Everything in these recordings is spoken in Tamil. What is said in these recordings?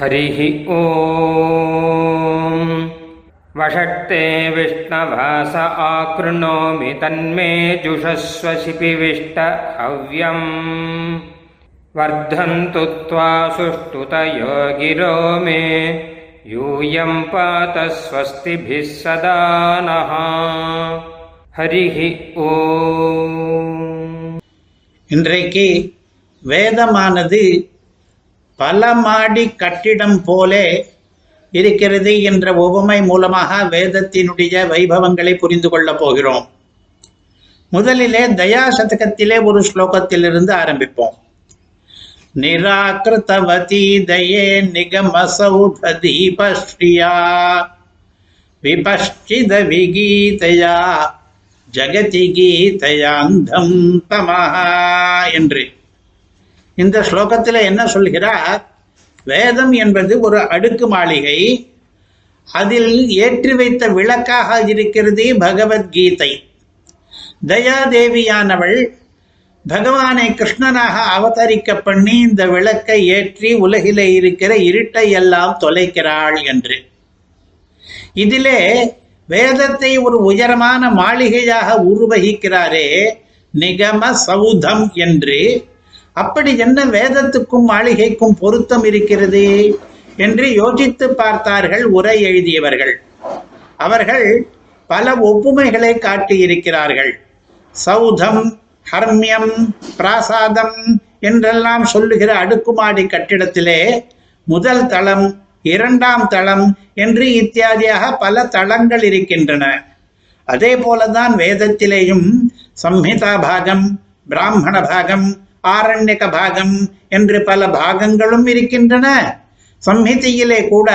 हरिः ॐ वषट्ते विष्णवास आकृणोमि तन्मे जुषस्व शिपिविष्ट हव्यम् वर्धन्तु त्वा सुष्ठुतयो गिरो मे यूयं पात स्वस्तिभिः सदा नः हरिः ॐ இன்றைக்கு வேதமானது பல மாடி கட்டிடம் போலே இருக்கிறது என்ற உவமை மூலமாக வேதத்தினுடைய வைபவங்களை புரிந்து கொள்ளப் போகிறோம். முதலிலே தயா சதகத்திலே ஒரு ஸ்லோகத்திலிருந்து ஆரம்பிப்போம். நிராகிருத்தவதி தயே நிகமசௌத விபஷ்டித விகீதையா ஜகதி கீதையாந்தம் தமஹா என்று. இந்த ஸ்லோகத்தில் என்ன சொல்கிறார்? வேதம் என்பது ஒரு அடுக்கு மாளிகை. அதில் ஏற்றி வைத்த விளக்காக இருக்கிறது பகவத்கீதை. தயாதேவியானவள் பகவானை கிருஷ்ணனாக அவதரிக்க பண்ணி இந்த விளக்கை ஏற்றி உலகிலே இருக்கிற இருட்டை எல்லாம் தொலைக்கிறாள் என்று. இதிலே வேதத்தை ஒரு உயரமான மாளிகையாக உருவகிக்கிறாரே நிகம சௌதம் என்று. அப்படி என்ன வேதத்துக்கும் மாளிகைக்கும் பொருத்தம் இருக்கிறது என்று யோசித்து பார்த்தார்கள் உரை எழுதியவர்கள். அவர்கள் பல ஒப்புமைகளை காட்டியிருக்கிறார்கள். சௌதம் ஹர்மியம் பிராசாதம் என்றெல்லாம் சொல்லுகிற அடுக்குமாடி கட்டிடத்திலே முதல் தளம் இரண்டாம் தளம் என்று இத்தியாதியாக பல தளங்கள் இருக்கின்றன. அதே போலதான் வேதத்திலேயும் சம்ஹிதா பாகம் பிராமண பாகம் ஆரண்யக பாகம் என்று பல பாகங்களும் இருக்கின்றன. சம்ஹிதியிலே கூட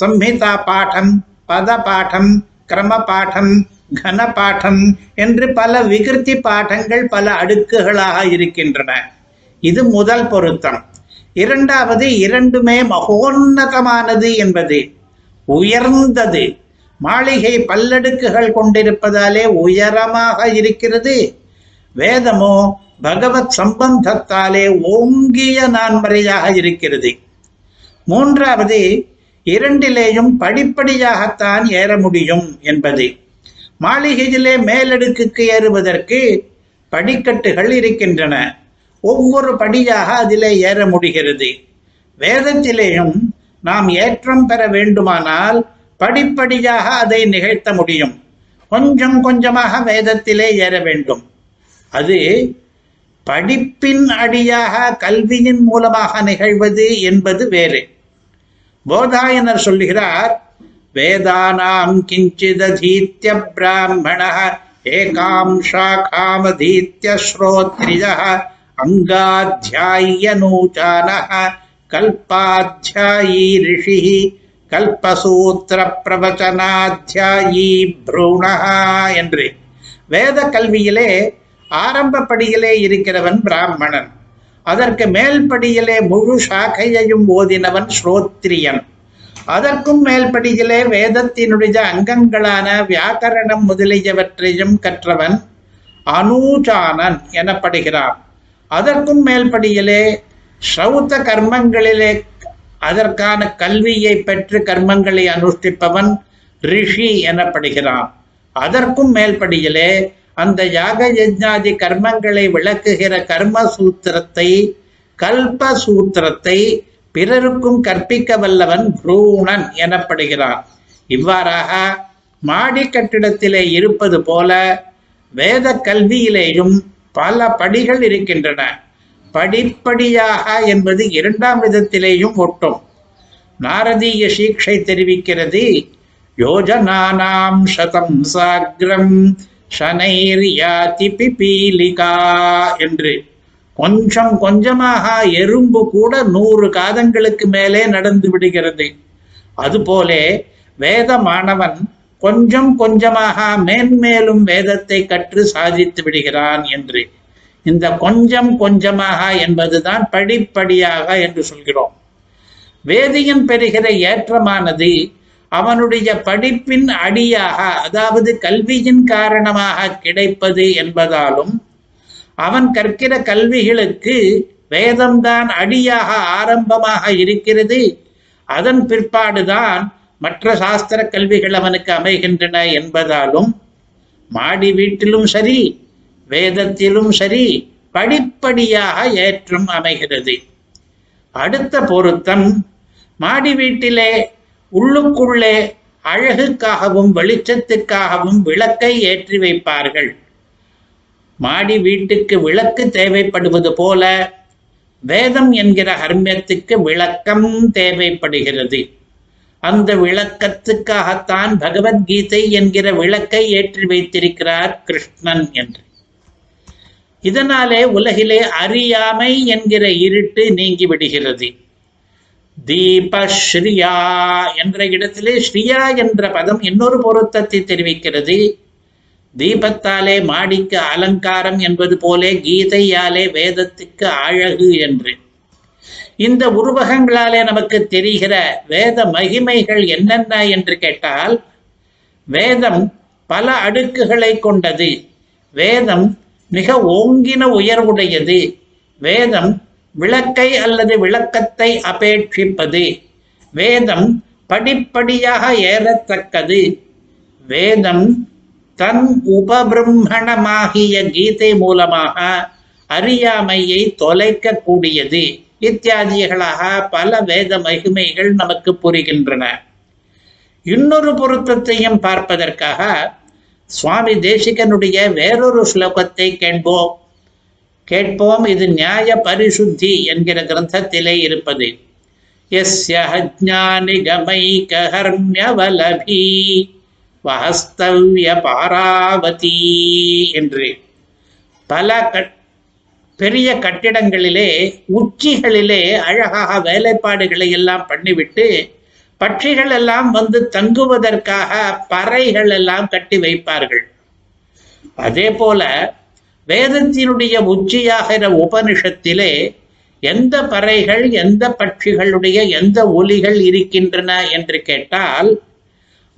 சம்ஹிதா பாடம் பத பாடம் கிரம பாடம் கன பாடம் என்று பல விகிருத்தி பாடங்கள் பல அடுக்குகளாக இருக்கின்றன. இது முதல் பொருத்தம். இரண்டாவது இரண்டுமே மகோன்னதமானது என்பது. உயர்ந்தது. மாளிகை பல்லடுக்குகள் கொண்டிருப்பதாலே உயரமாக இருக்கிறது. வேதமோ பகவத் சம்பந்தத்தாலே ஓங்கிய நான்மறையாக இருக்கிறது. மூன்றாவது இரண்டிலேயும் படிப்படியாகத்தான் ஏற முடியும் என்பது. மாளிகையிலே மேலடுக்குக்கு ஏறுவதற்கு படிக்கட்டுகள் இருக்கின்றன. ஒவ்வொரு படியாக அதிலே ஏற முடிகிறது. வேதத்திலேயும் நாம் ஏற்றம் பெற வேண்டுமானால் படிப்படியாக அதை நிகழ்த்த முடியும். கொஞ்சம் கொஞ்சமாக வேதத்திலே ஏற வேண்டும். அது படிப்பின் அடியாக கல்வியின் மூலமாக நிகழ்வது என்பது வேறு. போதாயனர் சொல்லுகிறார் வேதானாம் கிஞ்சிதீத்திய பிராமண ஏகாம் சாகாமதீத்திய ஸ்ரோத்ரிய அங்காத்தியாய நூச்சான கல்பாத்தியாயி ரிஷி கல்பசூத்திர பிரவச்சனாத்தியாயி ப்ரூணா என்று. வேத கல்வியிலே ஆரம்பப்படியிலே இருக்கிறவன் பிராமணன். அதற்கு மேல்படியிலே முழு சாக்கையையும் ஓதினவன் ஸ்ரோத்ரியன். அதற்கும் மேல்படியிலே வேதத்தினுடைய அங்கங்களான வியாக்கரணம் முதலியவற்றையும் கற்றவன் அனூஜானன் எனப்படுகிறான். அதற்கும் மேல்படியிலே ஸ்ரௌத்த கர்மங்களிலே அதற்கான கல்வியை பெற்று கர்மங்களை அனுஷ்டிப்பவன் ரிஷி எனப்படுகிறான். அதற்கும் மேல்படியிலே அந்த யாக யஜ்ஞாதி கர்மங்களை விளக்குகிற கர்ம சூத்திரத்தை கல்ப சூத்திரத்தை பிறருக்கும் கற்பிக்க வல்லவன் புரூணன் எனப்படுகிறான் இவ்வாறாக மாடி கட்டிடத்திலே இருப்பது போல வேத கல்வியிலேயும் பல படிகள் இருக்கின்றன. படிப்படியாக என்பது இரண்டாம் விதத்திலேயும் ஒட்டும். நாரதீய சீக்ஷை தெரிவிக்கிறது யோஜனானாம் சதம் சாக்ரம் ஷனைர் பிபீலிகா என்று. கொஞ்சம் கொஞ்சமாக எறும்பு கூட நூறு காதங்களுக்கு மேலே நடந்து விடுகிறது. அதுபோலே வேத மாணவன் கொஞ்சம் கொஞ்சமாக மேன்மேலும் வேதத்தை கற்று சாதித்து விடுகிறான் என்று. இந்த கொஞ்சம் கொஞ்சமாக என்பதுதான் படிப்படியாக என்று சொல்கிறோம். வேதியின் பெறுகிற ஏற்றமானது அவனுடைய படிப்பின் அடியாக அதாவது கல்வியின் காரணமாக கிடைப்பது என்பதாலும் அவன் கற்கிற கல்விகளுக்கு வேதம்தான் அடியாக ஆரம்பமாக இருக்கிறது. அதன் பிற்பாடுதான் மற்ற சாஸ்திர கல்விகள் அவனுக்கு அமைகின்றன என்பதாலும் மாடி வீட்டிலும் சரி வேதத்திலும் சரி படிப்படியாக ஏற்றம் அமைகிறது. அடுத்த பொருத்தம் மாடி வீட்டிலே உள்ளுக்குள்ளே அழகுக்காகவும் வெளிச்சத்துக்காகவும் விளக்கை ஏற்றி வைப்பார்கள். மாடி வீட்டுக்கு விளக்கு தேவைப்படுவது போல வேதம் என்கிற ஹர்மியத்துக்கு விளக்கம் தேவைப்படுகிறது. அந்த விளக்கத்துக்காகத்தான் பகவத்கீதை என்கிற விளக்கை ஏற்றி வைத்திருக்கிறார் கிருஷ்ணன் என்று. இதனாலே உலகிலே அறியாமை என்கிற இருட்டு நீங்கி விடுகிறது தீபஸ்ரீயா என்ற இடத்திலே ஸ்ரீயா என்ற பதம் இன்னொரு பொருத்தத்தை தெரிவிக்கிறது. தீபத்தாலே மாடிக்கு அலங்காரம் என்பது போலே கீதையாலே வேதத்துக்கு அழகு என்று. இந்த உருவகங்களாலே நமக்கு தெரிகிற வேத மகிமைகள் என்னென்ன என்று கேட்டால் வேதம் பல அடுக்குகளை கொண்டது. வேதம் மிக ஓங்கின உயர்வுடையது. வேதம் விளக்கை அல்லது விளக்கத்தை அபேட்சிப்பது. வேதம் படிப்படியாக ஏறத்தக்கது. வேதம் தன் உபபிரம்மணமாகிய கீதை மூலமாக அறியாமையை தொலைக்க கூடியது இத்தியாதிகளாக பல வேத மகிமைகள் நமக்கு புரிகின்றன. இன்னொரு பொருத்தத்தையும் பார்ப்பதற்காக சுவாமி தேசிகனுடைய வேறொரு ஸ்லோகத்தை கேட்போம். கேட்போம் இது நியாய பரிசுத்தி என்கிற கிரந்தத்திலே இருப்பது. எஸ்ய ஹஜ்ஞானிகமைகஹர்மியவலபி பாராவதி என்று. பல கட் பெரிய கட்டிடங்களிலே உச்சிகளிலே அழகாக வேலைப்பாடுகளை எல்லாம் பண்ணிவிட்டு பட்சிகள் எல்லாம் வந்து தங்குவதற்காக பறைகள் எல்லாம் கட்டி வைப்பார்கள். அதே போல வேதத்தினுடைய உச்சியாகிற உபனிஷத்திலே எந்த பறைகள் எந்த பட்சிகளுடைய எந்த ஒலிகள் இருக்கின்றன என்று கேட்டால்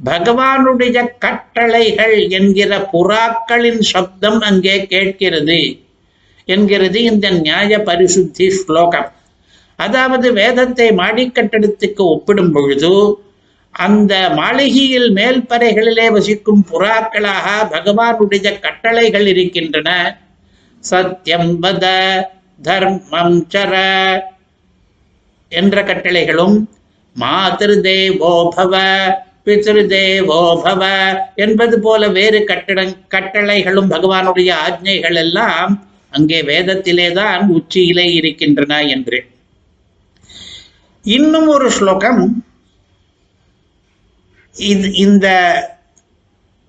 பகவானுடைய கட்டளைகள் என்கிற புறாக்களின் சப்தம் அங்கே கேட்கிறது என்கிறது இந்த நியாய பரிசுத்தி ஸ்லோகம். அதாவது வேதத்தை மாடிக்கட்டடத்துக்கு ஒப்பிடும் பொழுது அந்த மாளிகையில் மேல்பறைகளிலே வசிக்கும் புறாக்களாக பகவானுடைய கட்டளைகள் இருக்கின்றன. சத்தியம் வத தர்மம் சர என்ற கட்டளைகளும் மாதிரு தேவோபவ பித்ரு என்பது போல வேறு கட்டட கட்டளைகளும் பகவானுடைய ஆஜ்ஞைகள் எல்லாம் அங்கே வேதத்திலே தான் உச்சியிலே இருக்கின்றன என்று. இன்னும் ஒரு ஸ்லோகம் இது- இந்த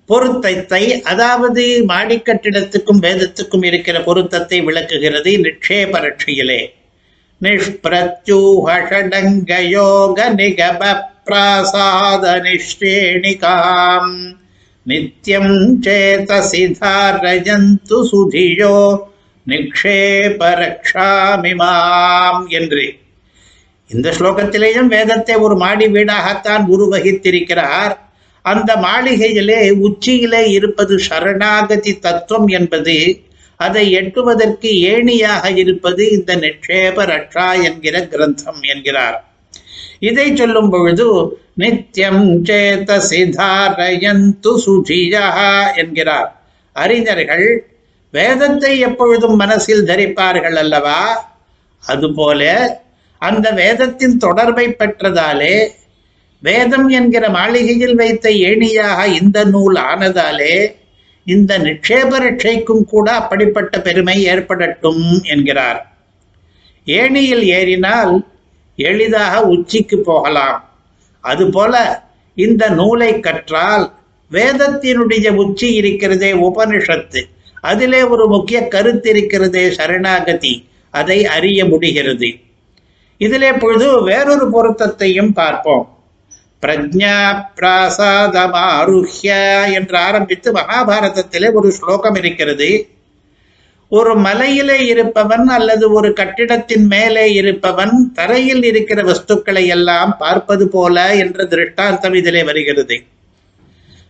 பொருத்தத்தை அதாவது மாடிக்கட்டிடத்துக்கும் வேதத்துக்கும் இருக்கிற பொருத்தத்தை விளக்குகிறது நிக்ஷேப ரட்சியிலே நிஷ்பிரத்யூஹடங்க யோக நிகப பிராசாத நிஷ்டேணிகாம் நித்யம் சேதசி தாரயந்து சுதியோ நிக்ஷேபரக்ஷாமிமாம் என்று. இந்த ஸ்லோகத்திலேயும் வேதத்தை ஒரு மாடி வீடாகத்தான் உருவகித்திருக்கிறார். அந்த மாளிகையிலே உச்சியிலே இருப்பது சரணாகதி தத்துவம் என்பது அதை எட்டுவதற்கு ஏணியாக இருப்பது இந்த நிக்ஷேப ரட்சா என்கிற கிரந்தம் என்கிறார். இதை சொல்லும் பொழுது நித்தியம் சேத சிதாரயந்து சுஜியா என்கிறார். அறிஞர்கள் வேதத்தை எப்பொழுதும் மனசில் தரிப்பார்கள் அல்லவா? அதுபோல அந்த வேதத்தின் தொடர்பை பெற்றதாலே வேதம் என்கிற மாளிகையில் வைத்த ஏணியாக இந்த நூல் ஆனதாலே இந்த நிக்ஷேப ரட்சைக்கும் கூட அப்படிப்பட்ட பெருமை ஏற்படட்டும் என்கிறார். ஏணியில் ஏறினால் எளிதாக உச்சிக்கு போகலாம். அதுபோல இந்த நூலை கற்றால் வேதத்தினுடைய உச்சி இருக்கிறதே உபனிஷத்து. அதிலே ஒரு முக்கிய கருத்து இருக்கிறதே சரணாகதி. அதை அறிய முடிகிறது. இதிலே பொழுது வேறொரு பொருத்தத்தையும் பார்ப்போம். பிரஜா பிராசாதமாருஹ்ய என்று ஆரம்பித்து மகாபாரதத்திலே ஒரு ஸ்லோகம் இருக்கிறது. ஒரு மலையிலே இருப்பவன் அல்லது ஒரு கட்டிடத்தின் மேலே இருப்பவன் தரையில் இருக்கிற வஸ்துக்களை எல்லாம் பார்ப்பது போல என்ற திருஷ்டாந்தம் இதிலே வருகிறது.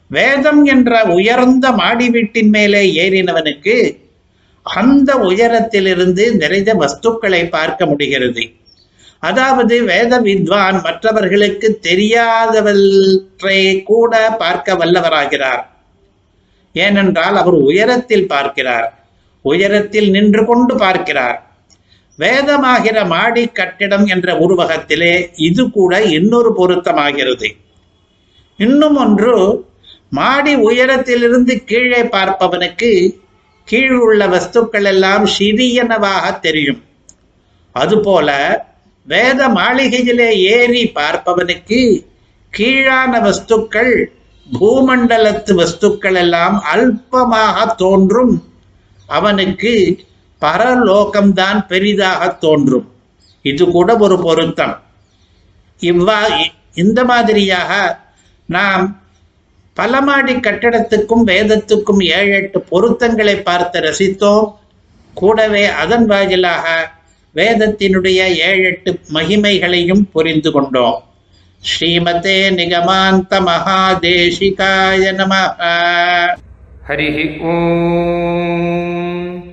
வேதம் என்ற உயர்ந்த மாடி வீட்டின் மேலே ஏறினவனுக்கு அந்த உயரத்திலிருந்து நிறைய வஸ்துக்களை பார்க்க முடிகிறது. அதாவது வேத வித்வான் மற்றவர்களுக்கு தெரியாதவற்றை கூட பார்க்க வல்லவராகிறார். ஏனென்றால் அவர் உயரத்தில் பார்க்கிறார். உயரத்தில் நின்று கொண்டு பார்க்கிறார். வேதமாகிற மாடி கட்டிடம் என்ற உருவகத்திலே இது கூட இன்னொரு பொருத்தமாகிறது. இன்னும் ஒன்று மாடி உயரத்திலிருந்து கீழே பார்ப்பவனுக்கு கீழ் உள்ள வஸ்துக்கள் எல்லாம் சிறியனவாக தெரியும். அதுபோல வேத மாளிகையிலே ஏறி பார்ப்பவனுக்கு கீழான வஸ்துக்கள் பூமண்டலத்து வஸ்துக்கள் எல்லாம் அல்பமாக தோன்றும். அவனுக்கு பரலோகம்தான் பெரிதாக தோன்றும். இது கூட ஒரு பொருத்தம். இவ்வா இந்த மாதிரியாக நாம் பலமாடி கட்டடத்துக்கும் வேதத்துக்கும் ஏழு எட்டு பொருத்தங்களை பார்த்து ரசித்தோம். கூடவே அதன் வாயிலாக வேதத்தினுடைய ஏழு எட்டு மகிமைகளையும் புரிந்து கொண்டோம். ஸ்ரீமதே நிகமாந்த மகாதேசிகாய நம ஹரி ஓம்.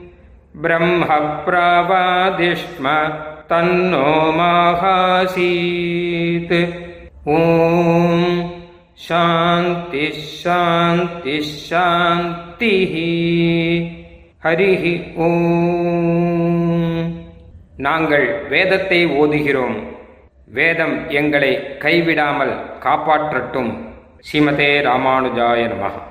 பிரம்ம பிரவாதிஷ்ம தன்னோ மகாசீத். ஓம். சாந்தி சாந்தி சாந்தி ஹரி ஓம். நாங்கள் வேதத்தை ஓதுகிறோம். வேதம் எங்களை கைவிடாமல் காப்பாற்றட்டும். ஸ்ரீமதே ராமானுஜாய நமः